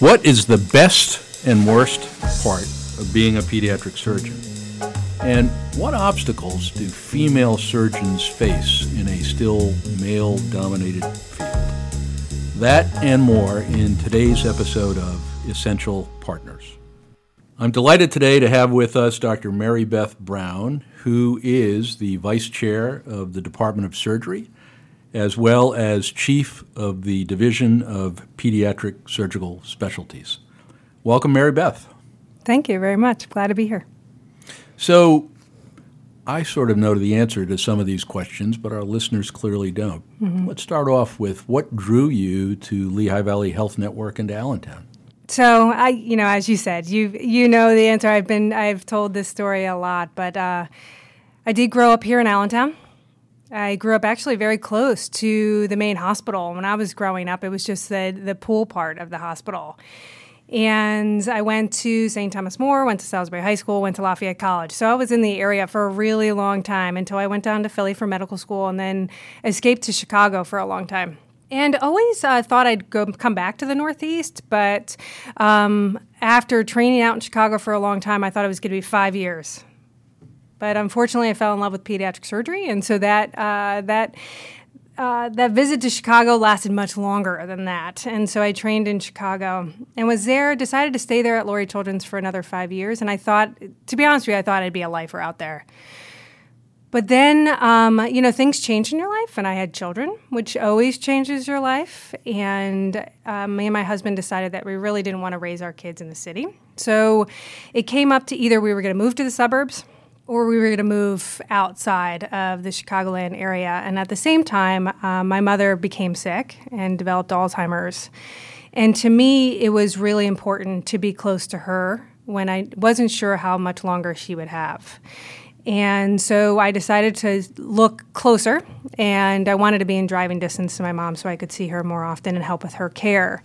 What is the best and worst part of being a pediatric surgeon? And what obstacles do female surgeons face in a still male dominated field? That and more in today's episode of Essential Partners. I'm delighted today to have with us Dr. Mary Beth Browne, who is the Vice Chair of the Department of Surgery as well as Chief of the Division of Pediatric Surgical Specialties. Welcome, Mary Beth. Thank you very much. Glad to be here. So, I sort of know the answer to some of these questions, but our listeners clearly don't. Mm-hmm. Let's start off with what drew you to Lehigh Valley Health Network and to Allentown? So I, you know, as you said, you you know the answer. I've been I've told this story a lot, but uh, I did grow up here in Allentown. I grew up actually very close to the main hospital. When I was growing up, it was just the, the pool part of the hospital. And I went to St. Thomas More, went to Salisbury High School, went to Lafayette College. So I was in the area for a really long time until I went down to Philly for medical school and then escaped to Chicago for a long time. And always uh, thought I'd go come back to the Northeast, but um, after training out in Chicago for a long time, I thought it was going to be five years. But unfortunately, I fell in love with pediatric surgery, and so that uh, that uh, that visit to Chicago lasted much longer than that. And so I trained in Chicago and was there, decided to stay there at Lurie Children's for another five years. And I thought, to be honest with you, I thought I'd be a lifer out there. But then, um, you know, things change in your life, and I had children, which always changes your life. And um, me and my husband decided that we really didn't want to raise our kids in the city. So it came up to either we were going to move to the suburbs or we were going to move outside of the Chicagoland area. And at the same time, uh, my mother became sick and developed Alzheimer's. And to me, it was really important to be close to her when I wasn't sure how much longer she would have. And so I decided to look closer, and I wanted to be in driving distance to my mom so I could see her more often and help with her care.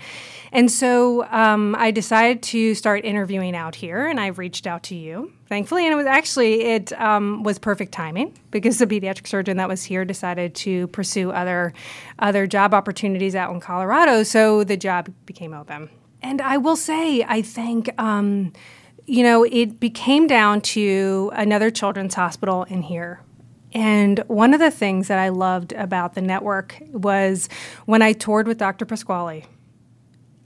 And so um, I decided to start interviewing out here, and I've reached out to you, thankfully. And it was actually it um, was perfect timing because the pediatric surgeon that was here decided to pursue other other job opportunities out in Colorado, so the job became open. And I will say, I think. Um, you know, it became down to another children's hospital in here and one of the things that I loved about the network was when I toured with Dr. Pasquale,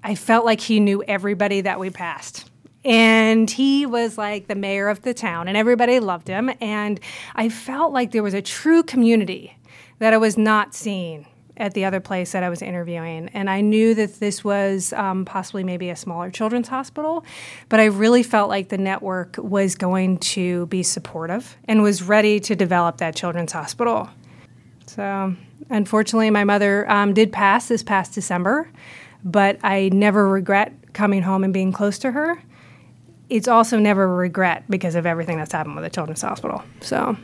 I felt like he knew everybody that we passed. And he was like the mayor of the town, and everybody loved him. And I felt like there was a true community that I was not seeing at the other place that I was interviewing. And I knew that this was um, possibly maybe a smaller children's hospital, but I really felt like the network was going to be supportive and was ready to develop that children's hospital. So, unfortunately, my mother um, did pass this past December but I never regret coming home and being close to her. It's also never regret because of everything that's happened with the Children's Hospital. So,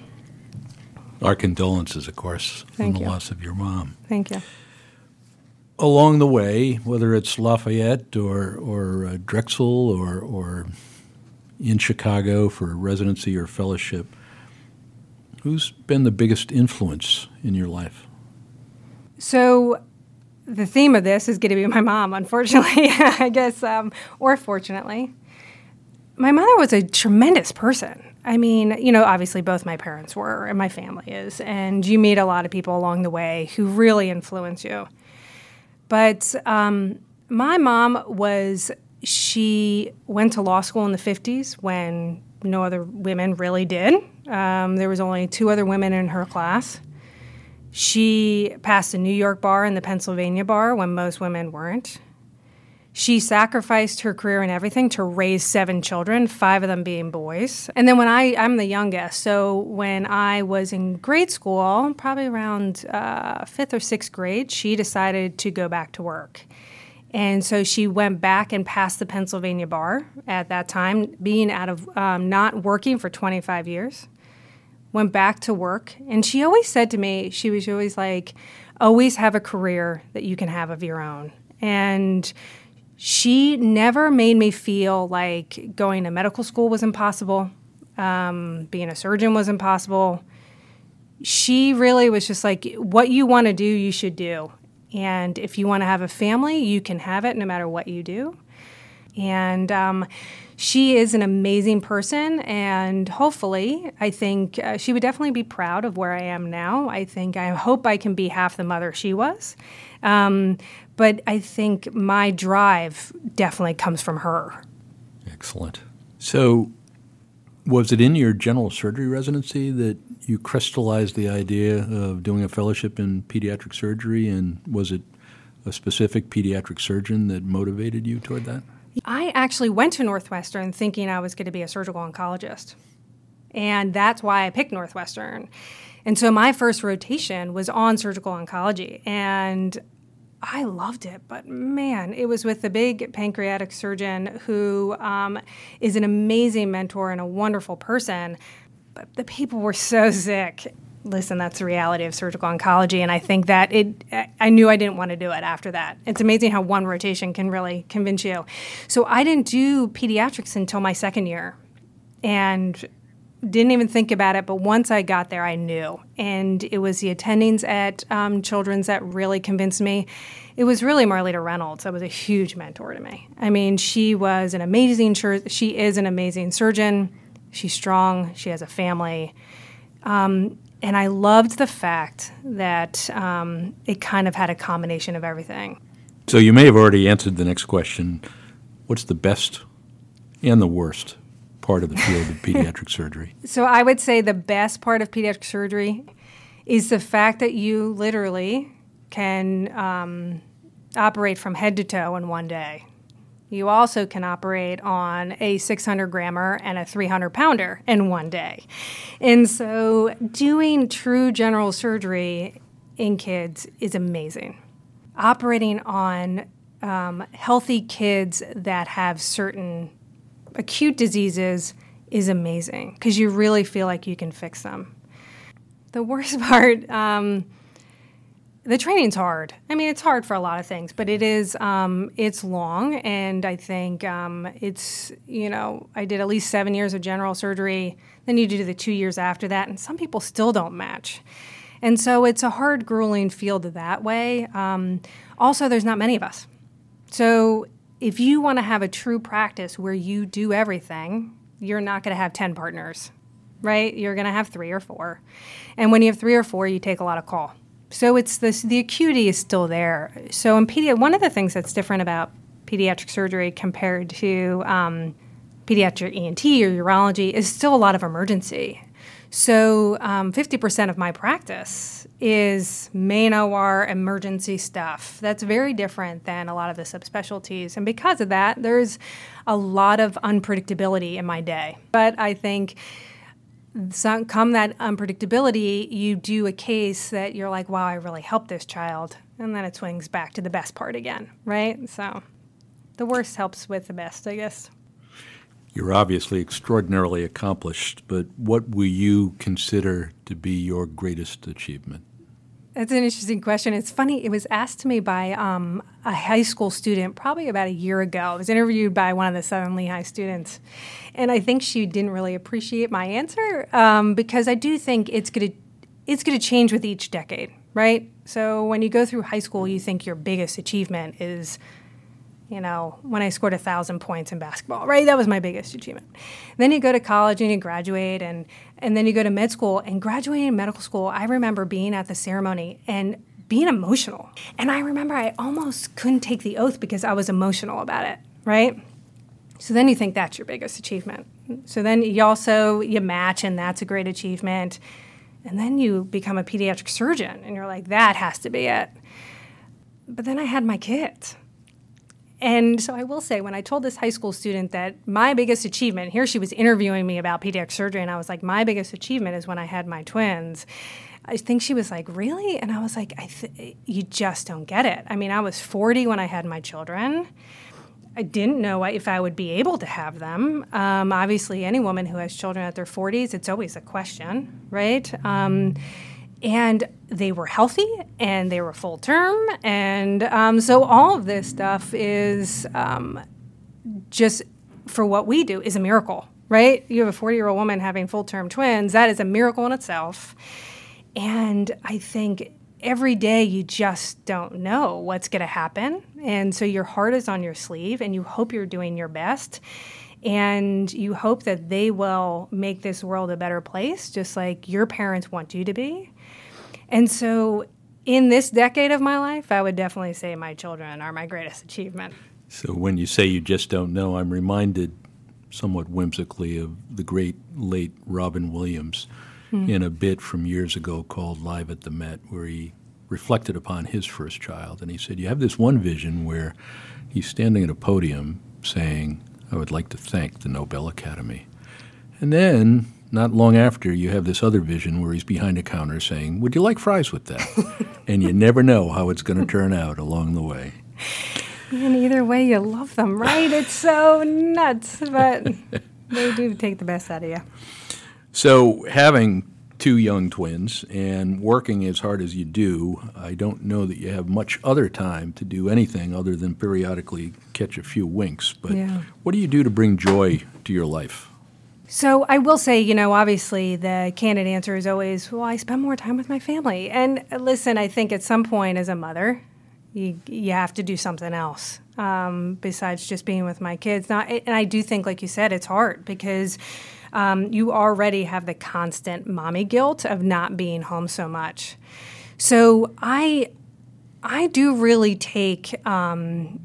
our condolences, of course, Thank on the you. loss of your mom. Thank you. Along the way, whether it's Lafayette or or uh, Drexel or or in Chicago for residency or fellowship, who's been the biggest influence in your life? So the theme of this is going to be my mom, unfortunately, I guess, um, or fortunately. My mother was a tremendous person. I mean, you know, obviously both my parents were, and my family is, and you meet a lot of people along the way who really influence you. But um, my mom was, she went to law school in the 50s when no other women really did. Um, there was only two other women in her class. She passed the New York bar and the Pennsylvania bar when most women weren't. She sacrificed her career and everything to raise seven children, five of them being boys. And then when I, I'm the youngest, so when I was in grade school, probably around uh, fifth or sixth grade, she decided to go back to work. And so she went back and passed the Pennsylvania bar at that time, being out of um, not working for 25 years went back to work. And she always said to me, she was always like, always have a career that you can have of your own. And she never made me feel like going to medical school was impossible, um, being a surgeon was impossible. She really was just like, what you want to do, you should do. And if you want to have a family, you can have it no matter what you do. And um, she is an amazing person, and hopefully, I think uh, she would definitely be proud of where I am now. I think I hope I can be half the mother she was. Um, but I think my drive definitely comes from her. Excellent. So, was it in your general surgery residency that you crystallized the idea of doing a fellowship in pediatric surgery, and was it a specific pediatric surgeon that motivated you toward that? I actually went to Northwestern thinking I was going to be a surgical oncologist. And that's why I picked Northwestern. And so my first rotation was on surgical oncology. And I loved it, but man, it was with the big pancreatic surgeon who um, is an amazing mentor and a wonderful person. But the people were so sick. Listen, that's the reality of surgical oncology, and I think that it. I knew I didn't want to do it after that. It's amazing how one rotation can really convince you. So I didn't do pediatrics until my second year, and didn't even think about it, but once I got there, I knew. And it was the attendings at um, Children's that really convinced me. It was really Marleta Reynolds that was a huge mentor to me. I mean, she was an amazing, she is an amazing surgeon. She's strong. She has a family. Um, and I loved the fact that um, it kind of had a combination of everything. So you may have already answered the next question. What's the best and the worst part of the field of pediatric surgery? So I would say the best part of pediatric surgery is the fact that you literally can um, operate from head to toe in one day. You also can operate on a 600 grammer and a 300 pounder in one day. And so doing true general surgery in kids is amazing. Operating on um, healthy kids that have certain acute diseases is amazing because you really feel like you can fix them. The worst part, um, the training's hard. I mean, it's hard for a lot of things, but it is um, it's long, and I think um, it's you know I did at least seven years of general surgery. Then you do the two years after that, and some people still don't match. And so it's a hard, grueling field that way. Um, also, there's not many of us. So if you want to have a true practice where you do everything, you're not going to have 10 partners, right? You're going to have three or four. And when you have three or four, you take a lot of call. So it's this, the acuity is still there. So in pedi- one of the things that's different about pediatric surgery compared to um, pediatric ENT or urology is still a lot of emergency. So um, 50% of my practice is main OR emergency stuff. That's very different than a lot of the subspecialties. And because of that, there's a lot of unpredictability in my day. But I think some, come that unpredictability, you do a case that you're like, wow, I really helped this child. And then it swings back to the best part again, right? So the worst helps with the best, I guess. You're obviously extraordinarily accomplished, but what will you consider to be your greatest achievement? That's an interesting question. It's funny, it was asked to me by um, a high school student probably about a year ago. I was interviewed by one of the Southern Lehigh students. And I think she didn't really appreciate my answer um, because I do think it's going to it's going to change with each decade, right? So when you go through high school, you think your biggest achievement is you know, when I scored a thousand points in basketball, right? That was my biggest achievement. Then you go to college and you graduate, and and then you go to med school and graduating medical school. I remember being at the ceremony and being emotional, and I remember I almost couldn't take the oath because I was emotional about it, right? So then you think that's your biggest achievement. So then you also you match, and that's a great achievement. And then you become a pediatric surgeon, and you're like, that has to be it. But then I had my kids and so I will say, when I told this high school student that my biggest achievement, here she was interviewing me about pediatric surgery, and I was like, my biggest achievement is when I had my twins. I think she was like, really? And I was like, I th- you just don't get it. I mean, I was 40 when I had my children. I didn't know if I would be able to have them. Um, obviously, any woman who has children at their 40s, it's always a question, right? Um, and they were healthy and they were full term. And um, so all of this stuff is um, just for what we do is a miracle, right? You have a 40 year old woman having full term twins. That is a miracle in itself. And I think every day you just don't know what's going to happen. And so your heart is on your sleeve and you hope you're doing your best. And you hope that they will make this world a better place, just like your parents want you to be. And so, in this decade of my life, I would definitely say my children are my greatest achievement. So, when you say you just don't know, I'm reminded somewhat whimsically of the great late Robin Williams mm. in a bit from years ago called Live at the Met, where he reflected upon his first child. And he said, You have this one vision where he's standing at a podium saying, I would like to thank the Nobel Academy. And then, not long after, you have this other vision where he's behind a counter saying, Would you like fries with that? and you never know how it's going to turn out along the way. And either way, you love them, right? It's so nuts, but they do take the best out of you. So, having two young twins and working as hard as you do, I don't know that you have much other time to do anything other than periodically catch a few winks. But yeah. what do you do to bring joy to your life? So I will say, you know, obviously the candid answer is always, well, I spend more time with my family. And listen, I think at some point as a mother, you you have to do something else um, besides just being with my kids. Not, and I do think, like you said, it's hard because um, you already have the constant mommy guilt of not being home so much. So I, I do really take um,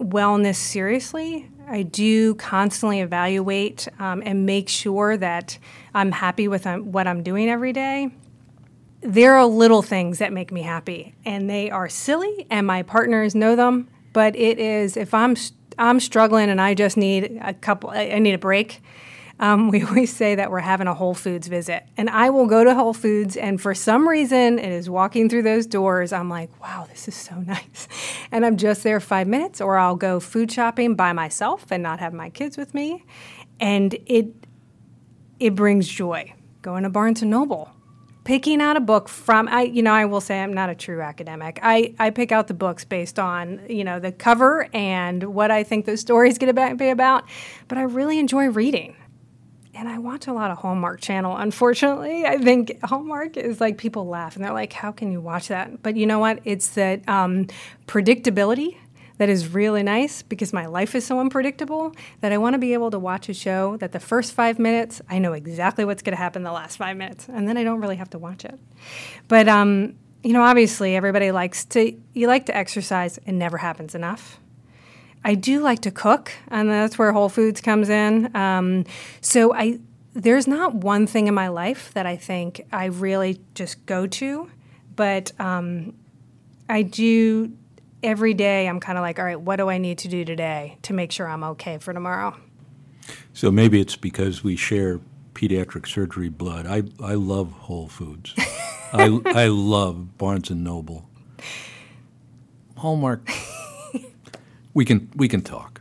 wellness seriously. I do constantly evaluate um, and make sure that I'm happy with um, what I'm doing every day. There are little things that make me happy, and they are silly, and my partners know them. But it is if I'm I'm struggling and I just need a couple, I need a break um, we always say that we're having a Whole Foods visit. And I will go to Whole Foods, and for some reason, it is walking through those doors. I'm like, wow, this is so nice. And I'm just there five minutes, or I'll go food shopping by myself and not have my kids with me. And it, it brings joy. Going to Barnes and Noble, picking out a book from I you know I will say I'm not a true academic. I I pick out the books based on, you know, the cover and what I think the story's going to be about, but I really enjoy reading and I watch a lot of Hallmark Channel. Unfortunately, I think Hallmark is like people laugh and they're like, "How can you watch that?" But you know what? It's that um, predictability that is really nice because my life is so unpredictable that I want to be able to watch a show that the first five minutes I know exactly what's going to happen the last five minutes, and then I don't really have to watch it. But um, you know, obviously, everybody likes to you like to exercise. It never happens enough. I do like to cook, and that's where Whole Foods comes in. Um, so I there's not one thing in my life that I think I really just go to, but um, I do every day. I'm kind of like, all right, what do I need to do today to make sure I'm okay for tomorrow? So maybe it's because we share pediatric surgery blood. I I love Whole Foods. I I love Barnes and Noble. Hallmark we can we can talk.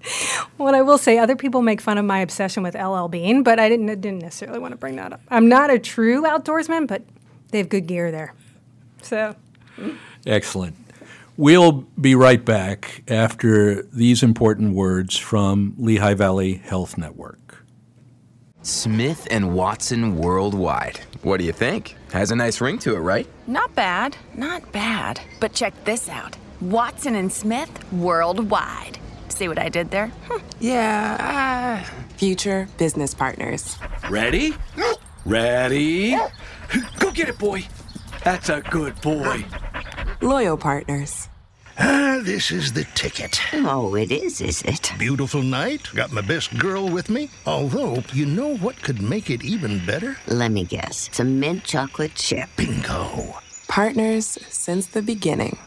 What I will say, other people make fun of my obsession with LL Bean, but I didn't didn't necessarily want to bring that up. I'm not a true outdoorsman, but they have good gear there. So mm. excellent. We'll be right back after these important words from Lehigh Valley Health Network. Smith and Watson Worldwide. What do you think? Has a nice ring to it, right? Not bad, not bad. But check this out. Watson and Smith worldwide. See what I did there? Yeah, uh... Future business partners. Ready? Ready? Go get it, boy. That's a good boy. Loyal partners. Ah, this is the ticket. Oh, it is, is it? Beautiful night. Got my best girl with me. Although, you know what could make it even better? Let me guess. Some mint chocolate chip. Bingo. Partners since the beginning.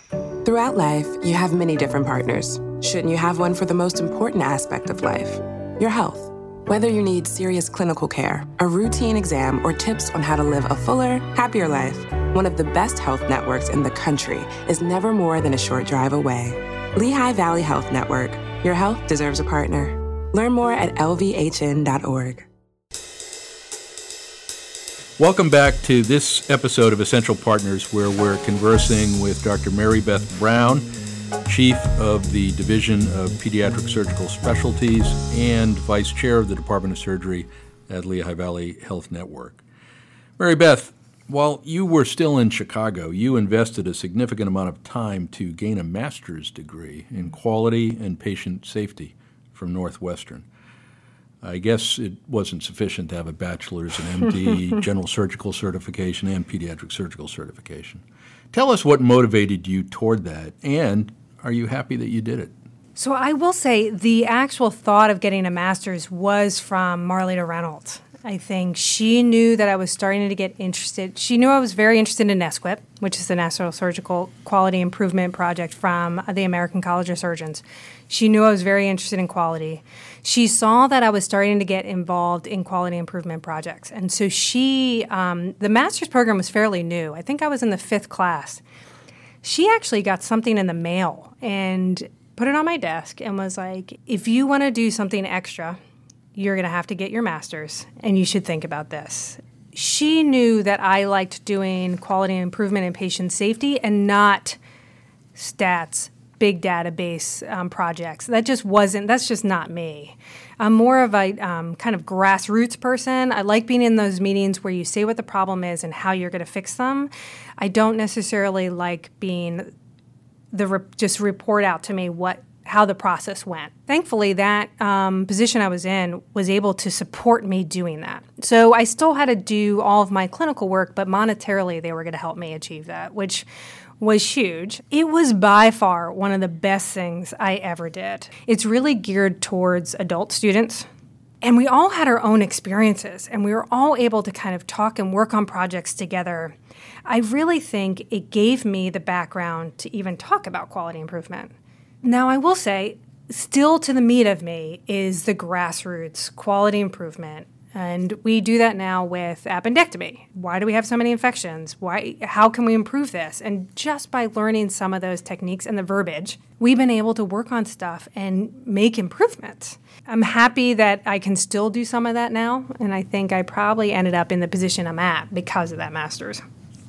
Throughout life, you have many different partners. Shouldn't you have one for the most important aspect of life? Your health. Whether you need serious clinical care, a routine exam, or tips on how to live a fuller, happier life, one of the best health networks in the country is never more than a short drive away. Lehigh Valley Health Network. Your health deserves a partner. Learn more at lvhn.org. Welcome back to this episode of Essential Partners, where we're conversing with Dr. Mary Beth Browne, Chief of the Division of Pediatric Surgical Specialties and Vice Chair of the Department of Surgery at Lehigh Valley Health Network. Mary Beth, While you were still in Chicago, you invested a significant amount of time to gain a master's degree in quality and patient safety from Northwestern. I guess it wasn't sufficient to have a bachelor's and MD, general surgical certification, and pediatric surgical certification. Tell us what motivated you toward that, and are you happy that you did it? So I will say the actual thought of getting a master's was from Marleta Reynolds. I think she knew that I was starting to get interested. She knew I was very interested in NSQIP, which is the National Surgical Quality Improvement Project from the American College of Surgeons. She knew I was very interested in quality. She saw that I was starting to get involved in quality improvement projects. And so she, um, the master's program was fairly new. I think I was in the fifth class. She actually got something in the mail and put it on my desk and was like, if you want to do something extra, you're going to have to get your master's, and you should think about this. She knew that I liked doing quality improvement and patient safety and not stats, big database um, projects. That just wasn't, that's just not me. I'm more of a um, kind of grassroots person. I like being in those meetings where you say what the problem is and how you're going to fix them. I don't necessarily like being the re- just report out to me what how the process went. Thankfully, that um, position I was in was able to support me doing that. So I still had to do all of my clinical work, but monetarily, they were going to help me achieve that, which was huge. It was by far one of the best things I ever did. It's really geared towards adult students. And we all had our own experiences, and we were all able to kind of talk and work on projects together. I really think it gave me the background to even talk about quality improvement. Now, I will say, still to the meat of me is the grassroots quality improvement. And we do that now with appendectomy. Why do we have so many infections? Why how can we improve this? And just by learning some of those techniques and the verbiage, we've been able to work on stuff and make improvements. I'm happy that I can still do some of that now, and I think I probably ended up in the position I'm at because of that masters.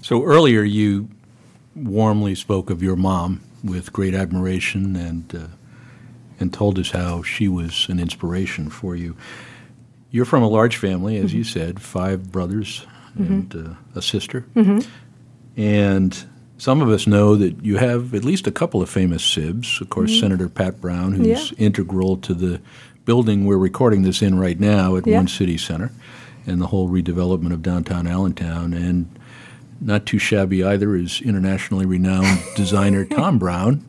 So earlier you warmly spoke of your mom with great admiration and uh, and told us how she was an inspiration for you. You're from a large family, as mm-hmm. you said, five brothers mm-hmm. and uh, a sister, mm-hmm. and some of us know that you have at least a couple of famous sibs. Of course, mm-hmm. Senator Pat Browne, who's yeah. integral to the building we're recording this in right now at yeah. One City Center, and the whole redevelopment of downtown Allentown, and not too shabby either is internationally renowned designer Thom Browne,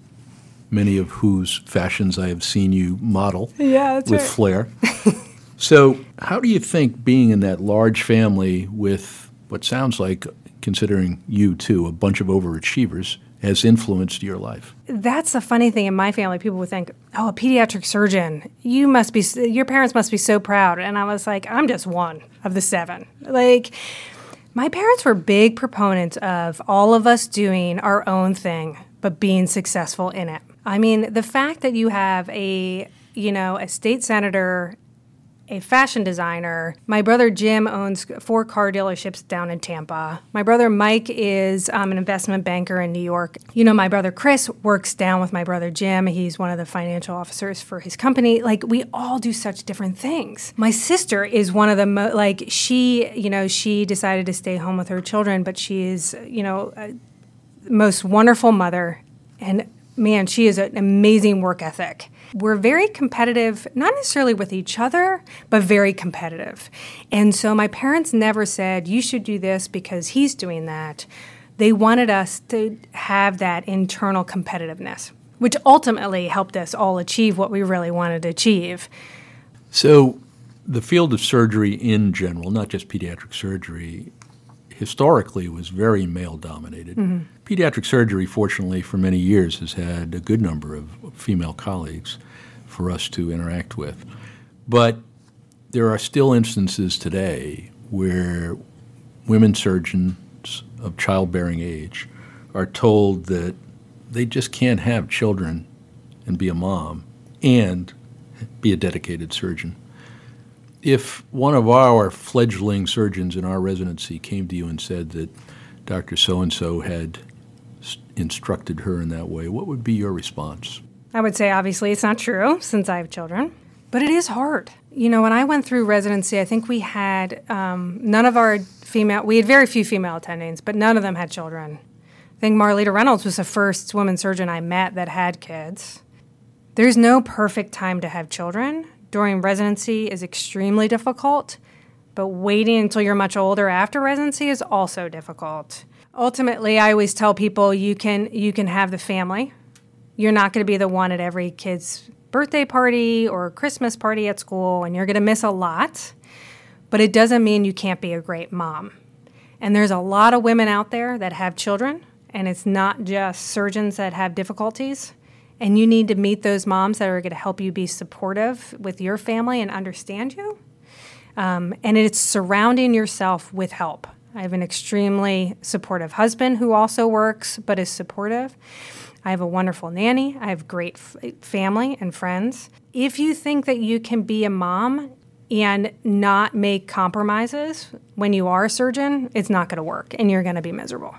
many of whose fashions I have seen you model yeah, with right. flair. so, how do you think being in that large family with what sounds like, considering you too, a bunch of overachievers, has influenced your life? That's the funny thing in my family. People would think, "Oh, a pediatric surgeon. You must be. Your parents must be so proud." And I was like, "I'm just one of the seven. Like." My parents were big proponents of all of us doing our own thing, but being successful in it. I mean, the fact that you have a, you know, a state senator a fashion designer. My brother Jim owns four car dealerships down in Tampa. My brother Mike is um, an investment banker in New York. You know, my brother Chris works down with my brother Jim. He's one of the financial officers for his company. Like, we all do such different things. My sister is one of the, mo- like, she, you know, she decided to stay home with her children, but she is, you know, most wonderful mother. And man, she is an amazing work ethic. We're very competitive, not necessarily with each other, but very competitive. And so my parents never said, you should do this because he's doing that. They wanted us to have that internal competitiveness, which ultimately helped us all achieve what we really wanted to achieve. So, the field of surgery in general, not just pediatric surgery, historically was very male dominated. Mm-hmm. Pediatric surgery, fortunately, for many years has had a good number of female colleagues for us to interact with. But there are still instances today where women surgeons of childbearing age are told that they just can't have children and be a mom and be a dedicated surgeon if one of our fledgling surgeons in our residency came to you and said that Dr. So and so had instructed her in that way, what would be your response? I would say, obviously, it's not true since I have children. but it is hard. You know, when I went through residency, I think we had um, none of our female, we had very few female attendings, but none of them had children. I think Marleta Reynolds was the first woman surgeon I met that had kids. There's no perfect time to have children. During residency is extremely difficult, but waiting until you're much older after residency is also difficult. Ultimately, I always tell people you can you can have the family. You're not going to be the one at every kid's birthday party or Christmas party at school and you're going to miss a lot, but it doesn't mean you can't be a great mom. And there's a lot of women out there that have children and it's not just surgeons that have difficulties. And you need to meet those moms that are going to help you be supportive with your family and understand you. Um, and it's surrounding yourself with help. I have an extremely supportive husband who also works but is supportive. I have a wonderful nanny. I have great f- family and friends. If you think that you can be a mom and not make compromises when you are a surgeon, it's not going to work and you're going to be miserable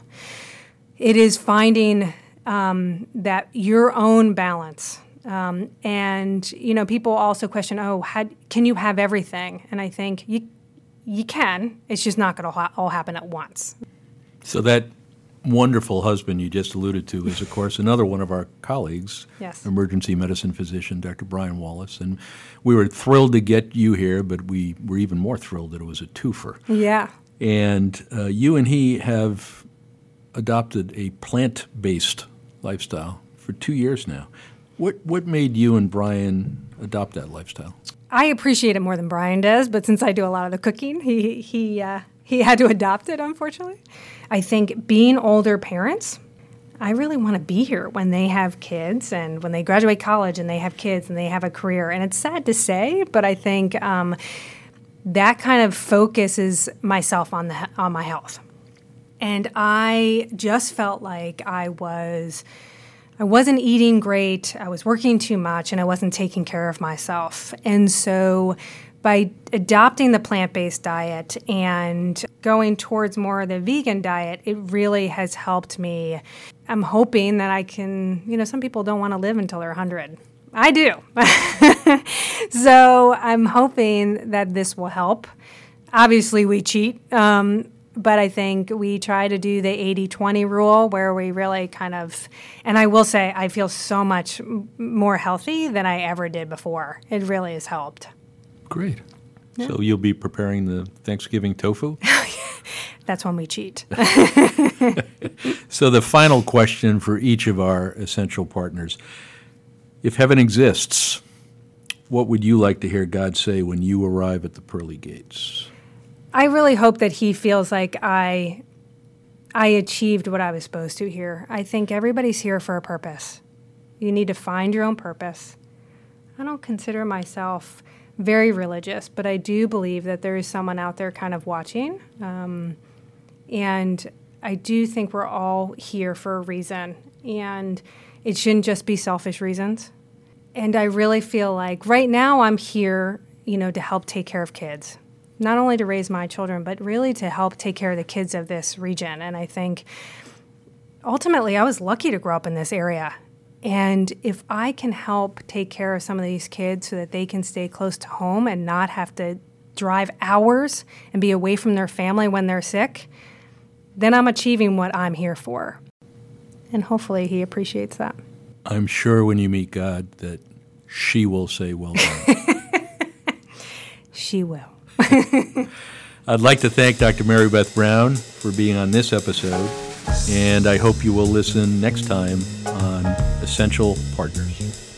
it is finding um, that your own balance. Um, and you know, people also question, "Oh, how, can you have everything?" And I think you you can. It's just not going to ha- all happen at once. So that wonderful husband you just alluded to is, of course, another one of our colleagues, yes. emergency medicine physician Dr. Brian Wallace. And we were thrilled to get you here, but we were even more thrilled that it was a twofer. Yeah. And uh, you and he have adopted a plant based lifestyle for two years now. What, what made you and Brian adopt that lifestyle? I appreciate it more than Brian does, but since I do a lot of the cooking, he, he, uh, he had to adopt it, unfortunately. I think being older parents, I really want to be here when they have kids and when they graduate college and they have kids and they have a career. And it's sad to say, but I think um, that kind of focuses myself on the on my health. And I just felt like I was I wasn't eating great, I was working too much, and I wasn't taking care of myself. And so by adopting the plant based diet and going towards more of the vegan diet, it really has helped me. I'm hoping that I can, you know, some people don't want to live until they're 100. I do. so I'm hoping that this will help. Obviously, we cheat. Um, but I think we try to do the 80 20 rule where we really kind of, and I will say, I feel so much more healthy than I ever did before. It really has helped. Great. Yeah. So you'll be preparing the Thanksgiving tofu? That's when we cheat. so the final question for each of our essential partners if heaven exists, what would you like to hear God say when you arrive at the pearly gates? I really hope that he feels like I I achieved what I was supposed to here. I think everybody's here for a purpose. You need to find your own purpose. I don't consider myself very religious, but I do believe that there is someone out there kind of watching. Um, and I do think we're all here for a reason. And it shouldn't just be selfish reasons. And I really feel like right now I'm here, you know, to help take care of kids not only to raise my children, but really to help take care of the kids of this region. And I think ultimately I was lucky to grow up in this area. And if I can help take care of some of these kids so that they can stay close to home and not have to drive hours and be away from their family when they're sick, then I'm achieving what I'm here for. And hopefully he appreciates that. I'm sure when you meet God that she will say, Well done. she will. I'd like to thank Dr. Mary Beth Browne for being on this episode, and I hope you will listen next time on Essential Partners.